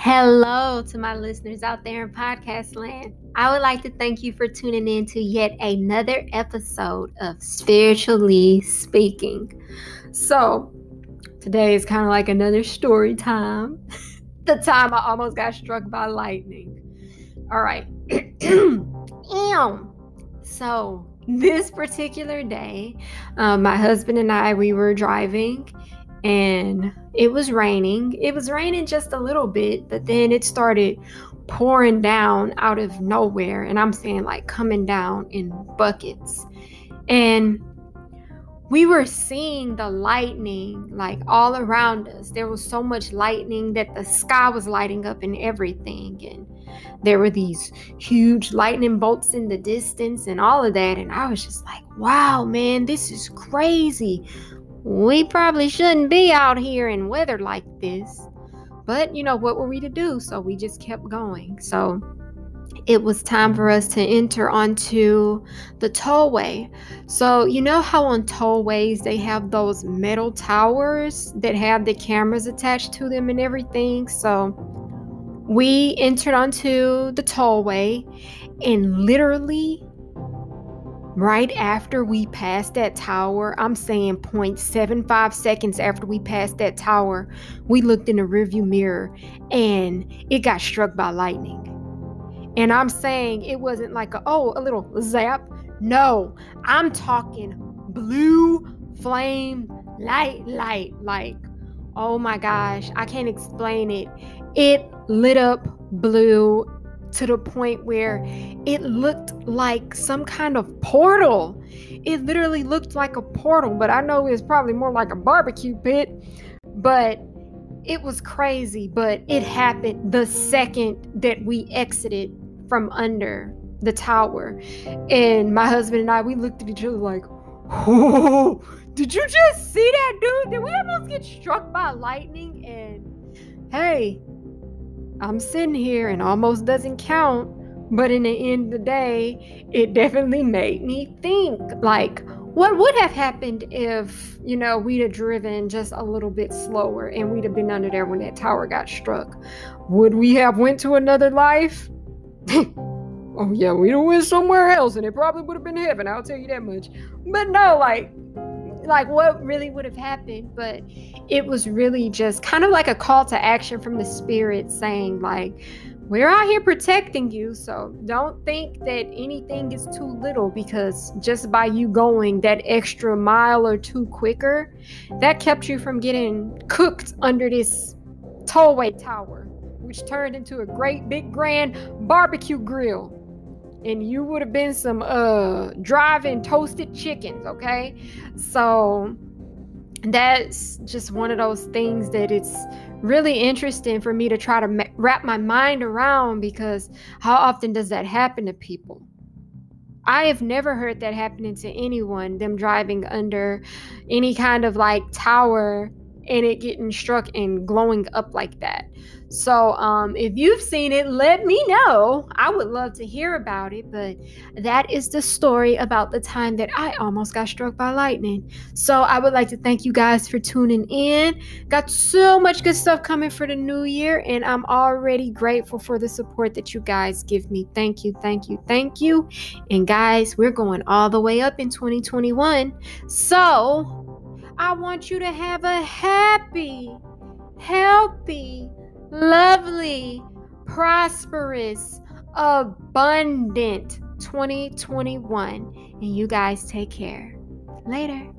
Hello to my listeners out there in podcast land. I would like to thank you for tuning in to yet another episode of Spiritually Speaking. So, today is kind of like another story time. the time I almost got struck by lightning. All right. so, this particular day, um, my husband and I, we were driving and it was raining. It was raining just a little bit, but then it started pouring down out of nowhere. And I'm saying, like, coming down in buckets. And we were seeing the lightning like all around us. There was so much lightning that the sky was lighting up and everything. And there were these huge lightning bolts in the distance and all of that. And I was just like, wow, man, this is crazy we probably shouldn't be out here in weather like this. But, you know, what were we to do? So we just kept going. So it was time for us to enter onto the tollway. So, you know how on tollways they have those metal towers that have the cameras attached to them and everything? So, we entered onto the tollway and literally right after we passed that tower, I'm saying 0.75 seconds after we passed that tower, we looked in the rearview mirror and it got struck by lightning. And I'm saying it wasn't like a, oh, a little zap. No, I'm talking blue flame light, light, like, oh my gosh, I can't explain it. It lit up blue to the point where it looked like some kind of portal. It literally looked like a portal, but I know it's probably more like a barbecue pit. But it was crazy, but it happened the second that we exited from under the tower. And my husband and I, we looked at each other like, oh, did you just see that, dude? Did we almost get struck by lightning? And hey, I'm sitting here and almost doesn't count. But in the end of the day, it definitely made me think like, what would have happened if, you know, we'd have driven just a little bit slower and we'd have been under there when that tower got struck? Would we have went to another life? oh yeah, we'd have went somewhere else and it probably would have been heaven, I'll tell you that much. But no, like like what really would have happened but it was really just kind of like a call to action from the spirit saying like we're out here protecting you so don't think that anything is too little because just by you going that extra mile or two quicker that kept you from getting cooked under this tollway tower which turned into a great big grand barbecue grill and you would have been some uh driving toasted chickens okay? So that's just one of those things that it's really interesting for me to try to ma- wrap my mind around because how often does that happen to people? I have never heard that happening to anyone, them driving under any kind of like tower and it getting struck and glowing up like that. So, um, if you've seen it, let me know. I would love to hear about it. But that is the story about the time that I almost got struck by lightning. So, I would like to thank you guys for tuning in. Got so much good stuff coming for the new year, and I'm already grateful for the support that you guys give me. Thank you, thank you, thank you. And guys, we're going all the way up in 2021. So, I want you to have a happy, healthy, lovely, prosperous, abundant 2021. And you guys take care. Later.